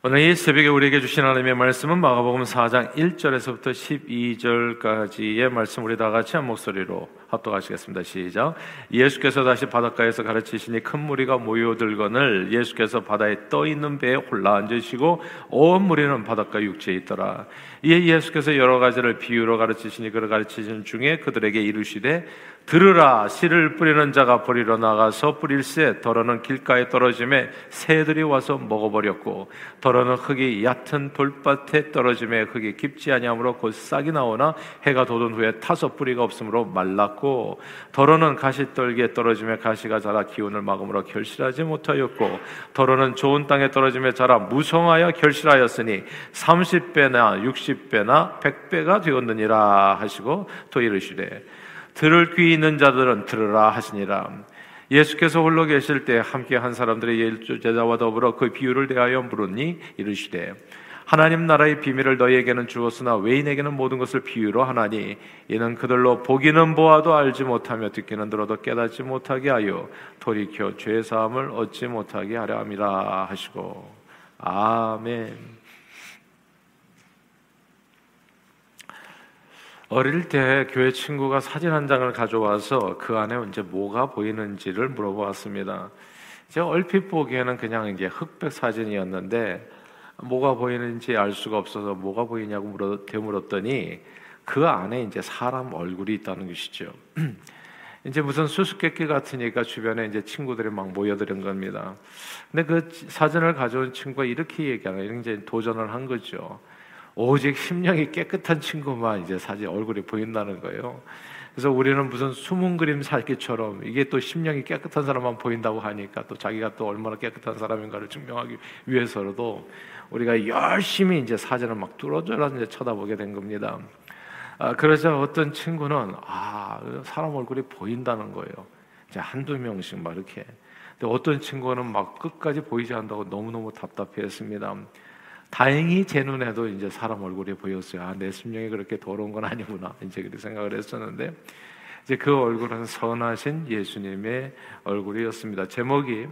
오늘 이 새벽에 우리에게 주신 하나님의 말씀은 마가복음 4장 1절에서부터 12절까지의 말씀 우리 다 같이 한 목소리로 합독하시겠습니다. 시작. 예수께서 다시 바닷가에서 가르치시니 큰 무리가 모여들거늘 예수께서 바다에 떠 있는 배에 홀라 앉으시고 온 무리는 바닷가 육지에 있더라. 이에 예수께서 여러 가지를 비유로 가르치시니 그를 가르치신 중에 그들에게 이르시되 들으라 씨를 뿌리는 자가 버리러 나가서 뿌릴새 더러는 길가에 떨어짐에 새들이 와서 먹어버렸고 더러는 흙이 얕은 돌밭에 떨어짐에 흙이 깊지 아니하므로 곧 싹이 나오나 해가 돋은 후에 타서 뿌리가 없으므로 말 랐고 더러는 가시떨기에 떨어짐에 가시가 자라 기운을 막음으로 결실하지 못하였고 더러는 좋은 땅에 떨어짐에 자라 무성하여 결실하였으니 30배나 60배나 100배가 되었느니라 하시고 또 이르시되 들을 귀 있는 자들은 들으라 하시니라. 예수께서 홀로 계실 때 함께 한 사람들의 예일주 제자와 더불어 그 비유를 대하여 물으니 이르시되 하나님 나라의 비밀을 너희에게는 주었으나 외인에게는 모든 것을 비유로 하나니 이는 그들로 보기는 보아도 알지 못하며 듣기는 들어도 깨닫지 못하게 하여 돌이켜 죄 사함을 얻지 못하게 하려 함이라 하시고 아멘. 어릴 때 교회 친구가 사진 한 장을 가져와서 그 안에 이제 뭐가 보이는지를 물어보았습니다. 제가 얼핏 보기에는 그냥 이게 흑백 사진이었는데 뭐가 보이는지 알 수가 없어서 뭐가 보이냐고 물어 되물었더니 그 안에 이제 사람 얼굴이 있다는 것이죠. 이제 무슨 수수께끼 같으니까 주변에 이제 친구들이 막 모여드는 겁니다. 근데 그 사진을 가져온 친구가 이렇게 얘기하는, 이제 도전을 한 거죠. 오직 심령이 깨끗한 친구만 이제 사진 얼굴이 보인다는 거예요. 그래서 우리는 무슨 숨은 그림 살기처럼 이게 또 심령이 깨끗한 사람만 보인다고 하니까 또 자기가 또 얼마나 깨끗한 사람인가를 증명하기 위해서라도 우리가 열심히 이제 사진을 막 뚫어져라 이제 쳐다보게 된 겁니다. 아, 그러자 어떤 친구는 아 사람 얼굴이 보인다는 거예요. 이제 한두 명씩 막 이렇게. 근데 어떤 친구는 막 끝까지 보이지 않는다고 너무너무 답답해했습니다. 다행히 제 눈에도 이제 사람 얼굴이 보였어요. 아, 내 심령이 그렇게 더러운 건 아니구나. 이제 그렇게 생각을 했었는데, 이제 그 얼굴은 선하신 예수님의 얼굴이었습니다. 제목이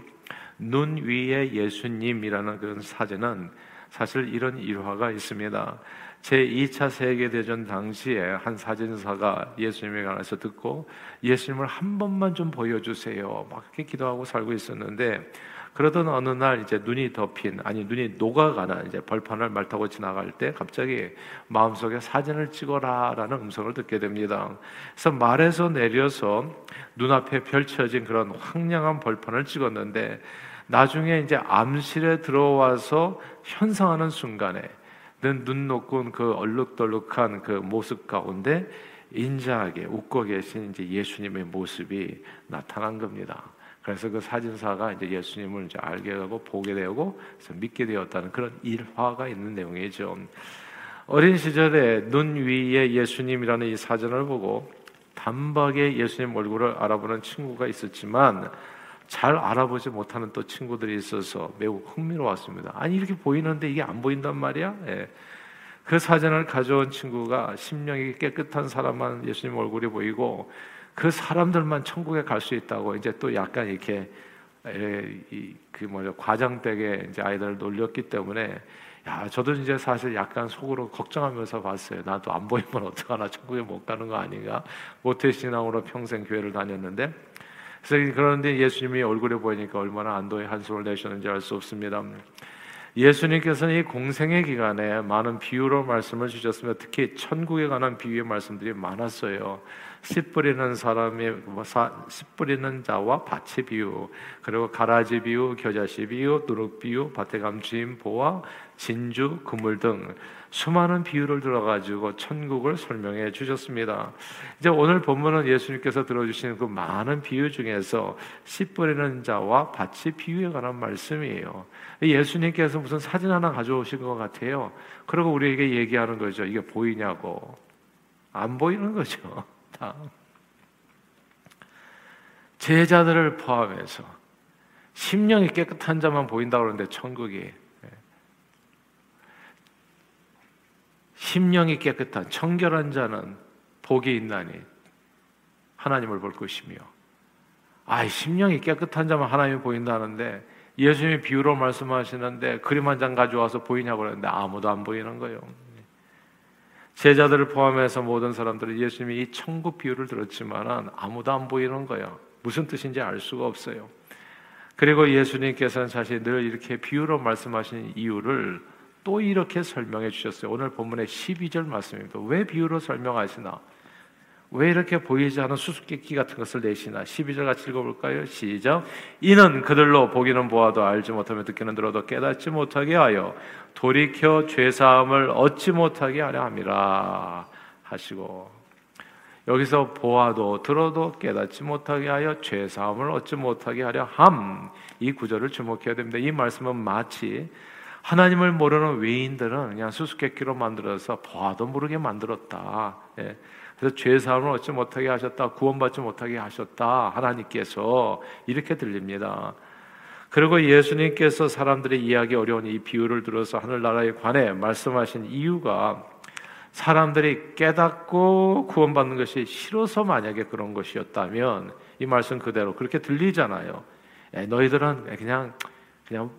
눈 위에 예수님이라는 그런 사진은 사실 이런 일화가 있습니다. 제 2차 세계대전 당시에 한 사진사가 예수님에 관해서 듣고 예수님을 한 번만 좀 보여주세요. 막 그렇게 기도하고 살고 있었는데 그러던 어느 날 이제 눈이 덮인 아니 눈이 녹아가는 이제 벌판을 말 타고 지나갈 때 갑자기 마음속에 사진을 찍어라라는 음성을 듣게 됩니다. 그래서 말에서 내려서 눈앞에 펼쳐진 그런 황량한 벌판을 찍었는데 나중에 이제 암실에 들어와서 현상하는 순간에 눈 녹은 그 얼룩덜룩한 그 모습 가운데 인자하게 웃고 계신 이제 예수님의 모습이 나타난 겁니다. 그래서 그 사진사가 이제 예수님을 이제 알게 되고 보게 되고 그래서 믿게 되었다는 그런 일화가 있는 내용이죠. 어린 시절에 눈 위에 예수님이라는 이 사진을 보고 단박에 예수님 얼굴을 알아보는 친구가 있었지만 잘 알아보지 못하는 또 친구들이 있어서 매우 흥미로웠습니다. 아니 이렇게 보이는데 이게 안 보인단 말이야? 예. 그 사진을 가져온 친구가 심령이 깨끗한 사람만 예수님 얼굴이 보이고 그 사람들만 천국에 갈 수 있다고 이제 또 약간 이렇게 그 뭐냐 과장되게 이제 아이들을 놀렸기 때문에 야 저도 이제 사실 약간 속으로 걱정하면서 봤어요. 나도 안 보이면 어떡하나 천국에 못 가는 거 아닌가? 모태 신앙으로 평생 교회를 다녔는데 그래서 그런데 예수님이 얼굴에 보이니까 얼마나 안도의 한숨을 내셨는지 알 수 없습니다. 예수님께서는 이 공생의 기간에 많은 비유로 말씀을 주셨으며 특히 천국에 관한 비유의 말씀들이 많았어요. 씨 뿌리는 사람의 뭐씨 뿌리는 자와 밭의 비유, 그리고 가라지 비유, 겨자씨 비유, 누룩 비유, 밭에 감추인 보와 진주, 그물 등 수많은 비유를 들어가지고 천국을 설명해 주셨습니다. 이제 오늘 본문은 예수님께서 들어주신 그 많은 비유 중에서 씨 뿌리는 자와 밭의 비유에 관한 말씀이에요. 예수님께서 무슨 사진 하나 가져오신 것 같아요. 그리고 우리에게 얘기하는 거죠. 이게 보이냐고. 안 보이는 거죠. 다. 제자들을 포함해서 심령이 깨끗한 자만 보인다 그러는데 천국이 예. 심령이 깨끗한 청결한 자는 복이 있나니 하나님을 볼 것이며 아 심령이 깨끗한 자만 하나님이 보인다는데 예수님이 비유로 말씀하시는데 그림 한 장 가져와서 보이냐고 그러는데 아무도 안 보이는 거예요. 제자들을 포함해서 모든 사람들은 예수님이 이 천국 비유를 들었지만 아무도 안 보이는 거예요. 무슨 뜻인지 알 수가 없어요. 그리고 예수님께서는 사실 늘 이렇게 비유로 말씀하신 이유를 또 이렇게 설명해 주셨어요. 오늘 본문의 12절 말씀입니다. 왜 비유로 설명하시나? 왜 이렇게 보이지 않은 수수께끼 같은 것을 내시나? 12절 같이 읽어볼까요? 시작. 이는 그들로 보기는 보아도 알지 못하며 듣기는 들어도 깨닫지 못하게 하여 돌이켜 죄사함을 얻지 못하게 하려 함이라 하시고 여기서 보아도 들어도 깨닫지 못하게 하여 죄사함을 얻지 못하게 하려 함 이 구절을 주목해야 됩니다. 이 말씀은 마치 하나님을 모르는 외인들은 그냥 수수께끼로 만들어서 보아도 모르게 만들었다. 예. 그래서 죄 사함을 얻지 못하게 하셨다. 구원받지 못하게 하셨다. 하나님께서 이렇게 들립니다. 그리고 예수님께서 사람들의 이해하기 어려운 이 비유를 들어서 하늘나라에 관해 말씀하신 이유가 사람들이 깨닫고 구원받는 것이 싫어서 만약에 그런 것이었다면 이 말씀 그대로 그렇게 들리잖아요. 예, 너희들은 그냥 그냥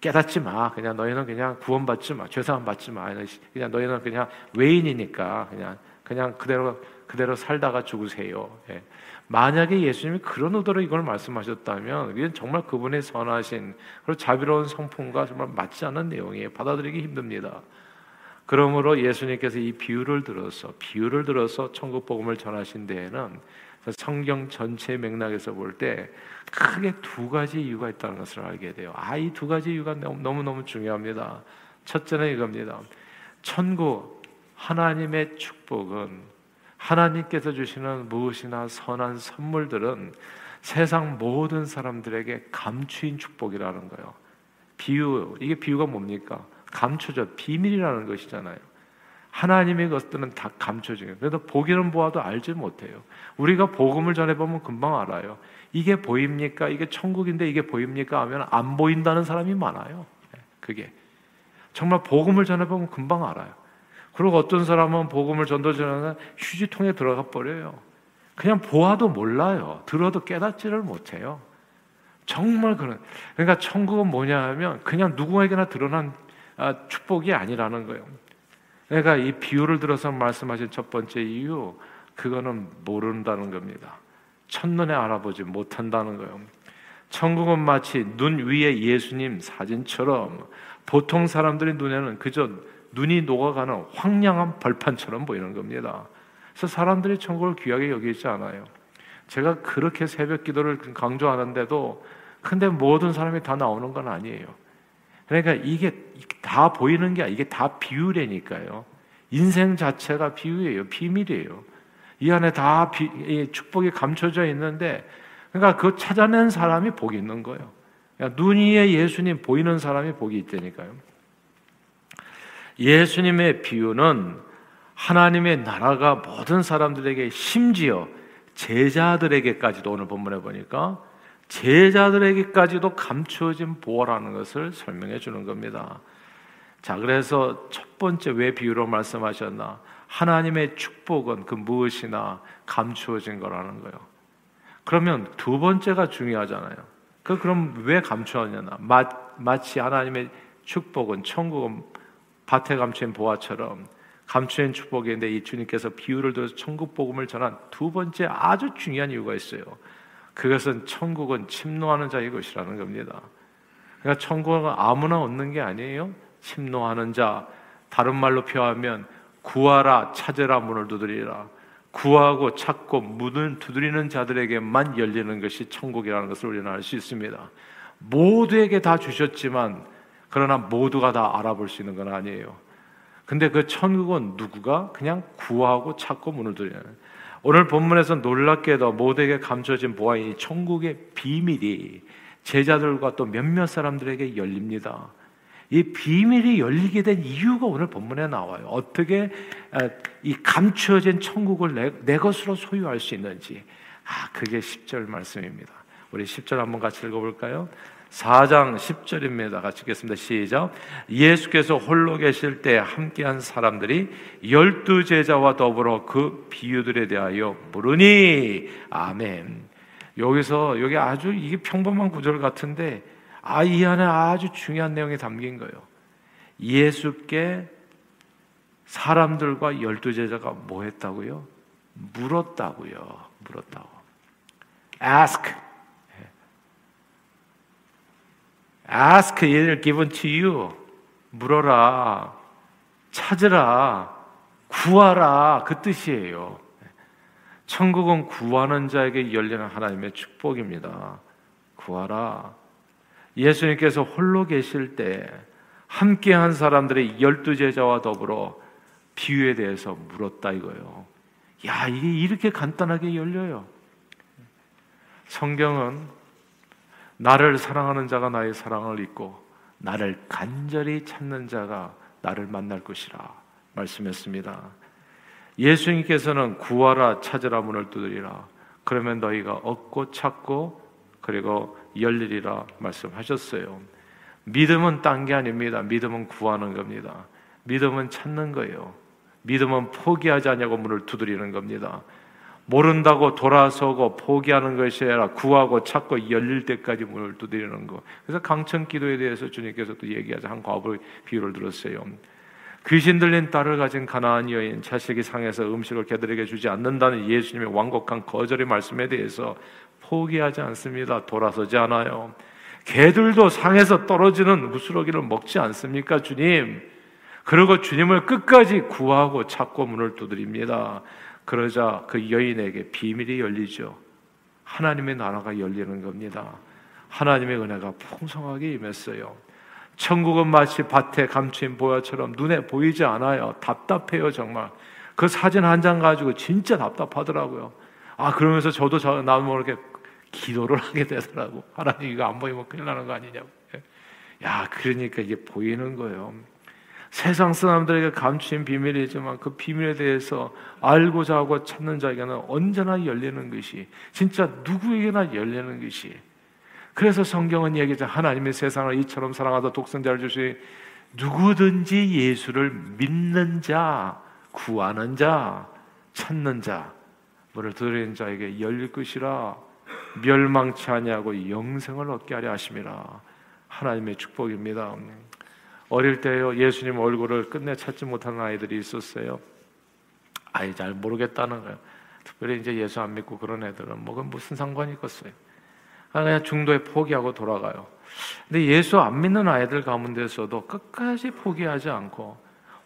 깨닫지 마. 그냥 너희는 그냥 구원받지 마. 죄사함 받지 마. 그냥 너희는 그냥 외인이니까 그냥 그냥 그대로 그대로 살다가 죽으세요. 예. 만약에 예수님이 그런 의도로 이걸 말씀하셨다면 이건 정말 그분의 선하신 그리고 자비로운 성품과 정말 맞지 않는 내용이에요. 받아들이기 힘듭니다. 그러므로 예수님께서 이 비유를 들어서 비유를 들어서 천국 복음을 전하신 데에는 성경 전체 맥락에서 볼 때 크게 두 가지 이유가 있다는 것을 알게 돼요. 아, 이 두 가지 이유가 너무 너무 중요합니다. 첫째는 이겁니다. 천국 하나님의 축복은 하나님께서 주시는 무엇이나 선한 선물들은 세상 모든 사람들에게 감추인 축복이라는 거예요. 비유, 이게 비유가 뭡니까? 감추죠. 비밀이라는 것이잖아요. 하나님의 것들은 다 감춰져요. 그래서 보기는 보아도 알지 못해요. 우리가 복음을 전해보면 금방 알아요. 이게 보입니까? 이게 천국인데 이게 보입니까? 하면 안 보인다는 사람이 많아요. 그게. 정말 복음을 전해보면 금방 알아요. 그리고 어떤 사람은 복음을 전도전하는 휴지통에 들어가 버려요. 그냥 보아도 몰라요. 들어도 깨닫지를 못해요. 정말 그런. 그러니까 천국은 뭐냐 하면 그냥 누구에게나 드러난 아, 축복이 아니라는 거예요. 그러니까 이 비유를 들어서 말씀하신 첫 번째 이유, 그거는 모른다는 겁니다. 첫눈에 알아보지 못한다는 거예요. 천국은 마치 눈 위에 예수님 사진처럼 보통 사람들의 눈에는 그저 눈이 녹아가는 황량한 벌판처럼 보이는 겁니다. 그래서 사람들이 천국을 귀하게 여기지 않아요. 제가 그렇게 새벽 기도를 강조하는데도 근데 모든 사람이 다 나오는 건 아니에요. 그러니까 이게 다 보이는 게 이게 다 비유라니까요. 인생 자체가 비유예요. 비밀이에요. 이 안에 다 비, 축복이 감춰져 있는데 그러니까 그 찾아낸 사람이 복이 있는 거예요. 그러니까 눈 위에 예수님 보이는 사람이 복이 있다니까요. 예수님의 비유는 하나님의 나라가 모든 사람들에게 심지어 제자들에게까지도 오늘 본문에 보니까 제자들에게까지도 감추어진 보호라는 것을 설명해 주는 겁니다. 자, 그래서 첫 번째 왜 비유로 말씀하셨나? 하나님의 축복은 그 무엇이나 감추어진 거라는 거예요. 그러면 두 번째가 중요하잖아요. 그 그럼 왜 감추었냐나? 마치 하나님의 축복은 천국은 밭에 감춘 보화처럼 감추인 축복인데 이 주님께서 비유를 들어서 천국 복음을 전한 두 번째 아주 중요한 이유가 있어요. 그것은 천국은 침노하는 자의 것이라는 겁니다. 그러니까 천국은 아무나 얻는 게 아니에요. 침노하는 자, 다른 말로 표하면 구하라, 찾으라, 문을 두드리라. 구하고 찾고 문을 두드리는 자들에게만 열리는 것이 천국이라는 것을 우리는 알 수 있습니다. 모두에게 다 주셨지만 그러나 모두가 다 알아볼 수 있는 건 아니에요. 근데 그 천국은 누구가 그냥 구하고 찾고 문을 두드리는 오늘 본문에서 놀랍게도 모두에게 감춰진 보아이 천국의 비밀이 제자들과 또 몇몇 사람들에게 열립니다. 이 비밀이 열리게 된 이유가 오늘 본문에 나와요. 어떻게 이 감추어진 천국을 내, 내 것으로 소유할 수 있는지. 아, 그게 10절 말씀입니다. 우리 10절 한번 같이 읽어볼까요? 4장 10절입니다. 같이 읽겠습니다. 시작. 예수께서 홀로 계실 때 함께한 사람들이 열두 제자와 더불어 그 비유들에 대하여 물으니 아멘. 여기서 여기 아주 이게 평범한 구절 같은데 아, 이 안에 아주 중요한 내용이 담긴 거예요. 예수께 사람들과 열두 제자가 뭐 했다고요? 물었다고요. 물었다고. Ask. Ask it given to you. 물어라. 찾으라. 구하라. 그 뜻이에요. 천국은 구하는 자에게 열리는 하나님의 축복입니다. 구하라. 예수님께서 홀로 계실 때 함께 한 사람들의 열두 제자와 더불어 비유에 대해서 물었다 이거예요. 야, 이게 이렇게 간단하게 열려요. 성경은 나를 사랑하는 자가 나의 사랑을 잊고 나를 간절히 찾는 자가 나를 만날 것이라 말씀했습니다. 예수님께서는 구하라 찾으라 문을 두드리라 그러면 너희가 얻고 찾고 그리고 열리리라 말씀하셨어요. 믿음은 딴 게 아닙니다. 믿음은 구하는 겁니다. 믿음은 찾는 거예요. 믿음은 포기하지 않냐고 문을 두드리는 겁니다. 모른다고 돌아서고 포기하는 것이 아니라 구하고 찾고 열릴 때까지 문을 두드리는 거. 그래서 강천 기도에 대해서 주님께서 또 얘기하자 한 과부 비유를 들었어요. 귀신 들린 딸을 가진 가나안 여인 자식이 상해서 음식을 개들에게 주지 않는다는 예수님의 완곡한 거절의 말씀에 대해서 포기하지 않습니다. 돌아서지 않아요. 개들도 상해서 떨어지는 무스러기를 먹지 않습니까, 주님? 그리고 주님을 끝까지 구하고 찾고 문을 두드립니다. 그러자 그 여인에게 비밀이 열리죠. 하나님의 나라가 열리는 겁니다. 하나님의 은혜가 풍성하게 임했어요. 천국은 마치 밭에 감춘 보야처럼 눈에 보이지 않아요. 답답해요, 정말. 그 사진 한 장 가지고 진짜 답답하더라고요. 아, 그러면서 저도 저, 나무 이렇게 기도를 하게 되더라고. 하나님 이거 안 보이면 큰일 나는 거 아니냐고. 야, 그러니까 이게 보이는 거예요. 세상 사람들에게 감추인 비밀이지만 그 비밀에 대해서 알고자 하고 찾는 자에게는 언제나 열리는 것이 진짜 누구에게나 열리는 것이. 그래서 성경은 얘기하죠. 하나님의 세상을 이처럼 사랑하다 독생자를 주시 누구든지 예수를 믿는 자 구하는 자 찾는 자 뭐를 드리는 자에게 열릴 것이라 멸망치 아니하고 영생을 얻게 하려 하심이라 하나님의 축복입니다. 어릴 때요 예수님 얼굴을 끝내 찾지 못하는 아이들이 있었어요. 아이 잘 모르겠다는 거예요. 특별히 이제 예수 안 믿고 그런 애들은 뭐 무슨 상관이 있겠어요. 그냥 중도에 포기하고 돌아가요. 근데 예수 안 믿는 아이들 가운데서도 끝까지 포기하지 않고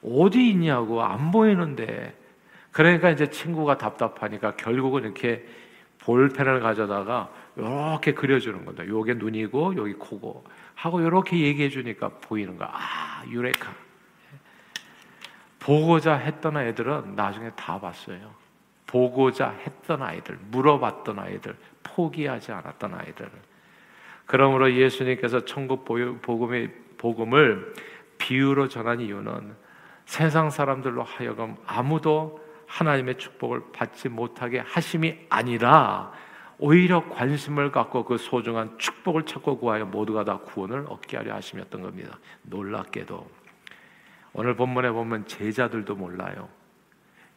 어디 있냐고 안 보이는데 그러니까 이제 친구가 답답하니까 결국은 이렇게 볼펜을 가져다가 이렇게 그려주는 겁니다. 요게 눈이고 여기 코고 하고 이렇게 얘기해 주니까 보이는 거야. 아, 유레카. 보고자 했던 아이들은 나중에 다 봤어요. 보고자 했던 아이들, 물어봤던 아이들, 포기하지 않았던 아이들. 그러므로 예수님께서 천국 복음의 복음을 비유로 전한 이유는 세상 사람들로 하여금 아무도 하나님의 축복을 받지 못하게 하심이 아니라 오히려 관심을 갖고 그 소중한 축복을 찾고 구하여 모두가 다 구원을 얻게 하려 하심이었던 겁니다. 놀랍게도 오늘 본문에 보면 제자들도 몰라요.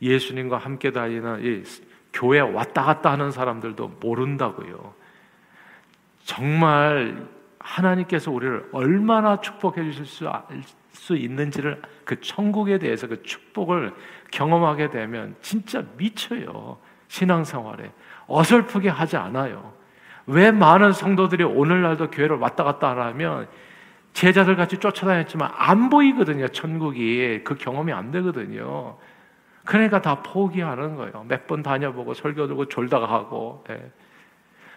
예수님과 함께 다니는 이 교회 왔다 갔다 하는 사람들도 모른다고요. 정말 하나님께서 우리를 얼마나 축복해 주실 수, 수 있는지를 그 천국에 대해서 그 축복을 경험하게 되면 진짜 미쳐요. 신앙생활에. 어설프게 하지 않아요. 왜 많은 성도들이 오늘날도 교회를 왔다 갔다 하면 제자들 같이 쫓아다녔지만 안 보이거든요. 천국이 그 경험이 안 되거든요. 그러니까 다 포기하는 거예요. 몇 번 다녀보고 설교 들고 졸다가 하고. 예.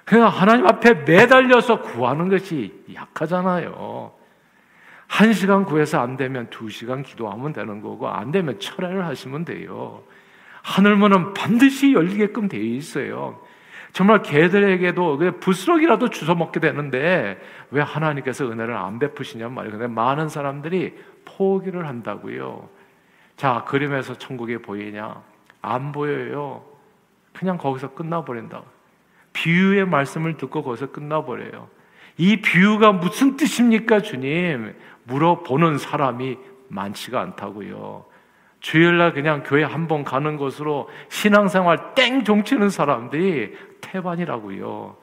그냥 하나님 앞에 매달려서 구하는 것이 약하잖아요. 한 시간 구해서 안 되면 두 시간 기도하면 되는 거고 안 되면 철회를 하시면 돼요. 하늘문은 반드시 열리게끔 되어 있어요. 정말 개들에게도 부스럭이라도 주워 먹게 되는데 왜 하나님께서 은혜를 안 베푸시냔 말이에요. 근데 많은 사람들이 포기를 한다고요. 자, 그림에서 천국이 보이냐? 안 보여요. 그냥 거기서 끝나버린다. 비유의 말씀을 듣고 거기서 끝나버려요. 이 비유가 무슨 뜻입니까, 주님? 물어보는 사람이 많지가 않다고요. 주일날 그냥 교회 한 번 가는 것으로 신앙생활 땡 종치는 사람들이 태반이라고요.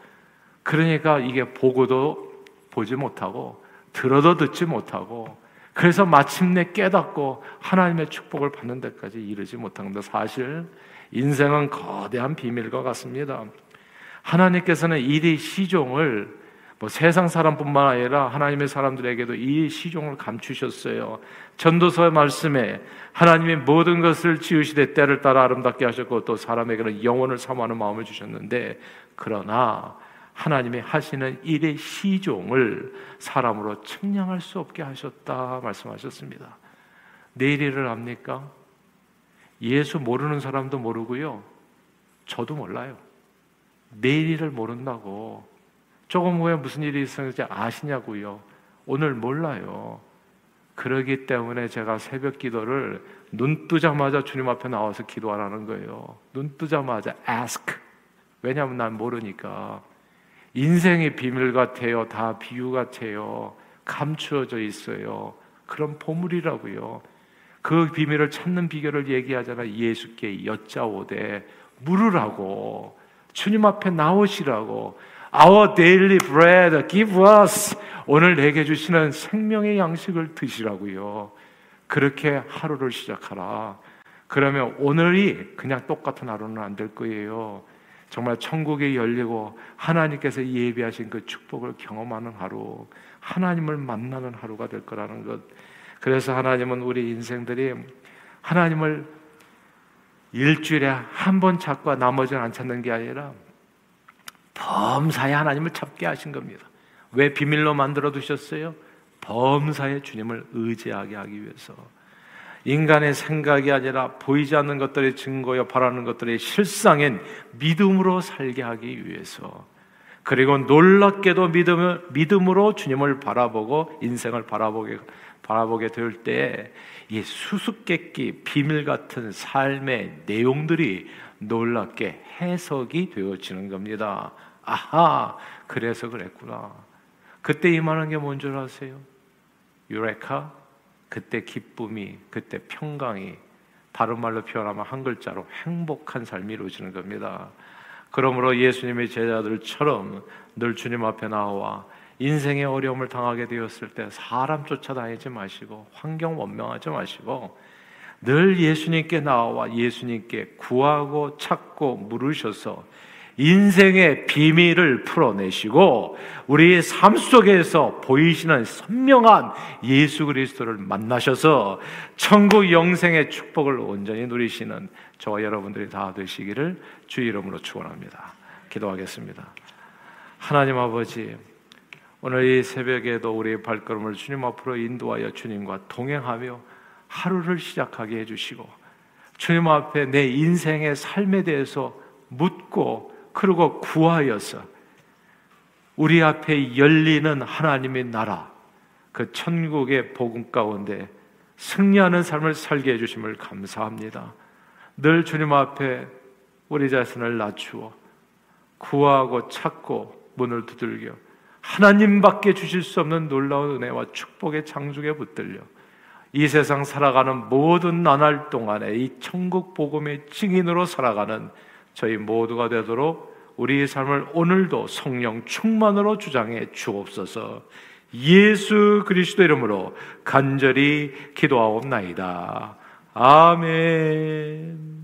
그러니까 이게 보고도 보지 못하고 들어도 듣지 못하고 그래서 마침내 깨닫고 하나님의 축복을 받는 데까지 이르지 못한 겁니다. 사실 인생은 거대한 비밀과 같습니다. 하나님께서는 이리 시종을 뭐 세상 사람뿐만 아니라 하나님의 사람들에게도 이 시종을 감추셨어요. 전도서의 말씀에 하나님이 모든 것을 지으시되 때를 따라 아름답게 하셨고 또 사람에게는 영혼을 사모하는 마음을 주셨는데 그러나 하나님이 하시는 일의 시종을 사람으로 측량할 수 없게 하셨다 말씀하셨습니다. 내일 일을 압니까? 예수 모르는 사람도 모르고요. 저도 몰라요. 내일 일을 모른다고 조금 후에 무슨 일이 있었는지 아시냐고요. 오늘 몰라요. 그러기 때문에 제가 새벽 기도를 눈 뜨자마자 주님 앞에 나와서 기도하라는 거예요. 눈 뜨자마자 ask. 왜냐하면 난 모르니까. 인생의 비밀 같아요. 다 비유 같아요. 감추어져 있어요. 그런 보물이라고요. 그 비밀을 찾는 비결을 얘기하잖아. 예수께 여짜오되 물으라고. 주님 앞에 나오시라고. Our daily bread give us. 오늘 내게 주시는 생명의 양식을 드시라고요. 그렇게 하루를 시작하라. 그러면 오늘이 그냥 똑같은 하루는 안 될 거예요. 정말 천국이 열리고 하나님께서 예비하신 그 축복을 경험하는 하루, 하나님을 만나는 하루가 될 거라는 것. 그래서 하나님은 우리 인생들이 하나님을 일주일에 한 번 찾고 나머지는 안 찾는 게 아니라 범사에 하나님을 찾게 하신 겁니다. 왜 비밀로 만들어 두셨어요? 범사에 주님을 의지하게 하기 위해서. 인간의 생각이 아니라 보이지 않는 것들의 증거여 바라는 것들의 실상인 믿음으로 살게 하기 위해서. 그리고 놀랍게도 믿음, 믿음으로 주님을 바라보고 인생을 바라보게, 바라보게 될 때 이 수수께끼 비밀 같은 삶의 내용들이 놀랍게 해석이 되어지는 겁니다. 아하, 그래서 그랬구나. 그때 임하는 게뭔 줄 아세요? 유레카? 그때 기쁨이, 그때 평강이, 다른 말로 표현하면 한 글자로 행복한 삶이 이루어지는 겁니다. 그러므로 예수님의 제자들처럼 늘 주님 앞에 나와 인생의 어려움을 당하게 되었을 때 사람 쫓아다니지 마시고 환경 원명하지 마시고 늘 예수님께 나와 예수님께 구하고 찾고 물으셔서 인생의 비밀을 풀어내시고 우리의 삶 속에서 보이시는 선명한 예수 그리스도를 만나셔서 천국 영생의 축복을 온전히 누리시는 저와 여러분들이 다 되시기를 주 이름으로 축원합니다. 기도하겠습니다. 하나님 아버지 오늘 이 새벽에도 우리의 발걸음을 주님 앞으로 인도하여 주님과 동행하며 하루를 시작하게 해주시고 주님 앞에 내 인생의 삶에 대해서 묻고 그리고 구하여서 우리 앞에 열리는 하나님의 나라, 그 천국의 복음 가운데 승리하는 삶을 살게 해주심을 감사합니다. 늘 주님 앞에 우리 자신을 낮추어 구하고 찾고 문을 두들겨 하나님밖에 주실 수 없는 놀라운 은혜와 축복의 장중에 붙들려 이 세상 살아가는 모든 나날 동안에 이 천국 복음의 증인으로 살아가는 저희 모두가 되도록 우리의 삶을 오늘도 성령 충만으로 주장해 주옵소서. 예수 그리스도 이름으로 간절히 기도하옵나이다. 아멘.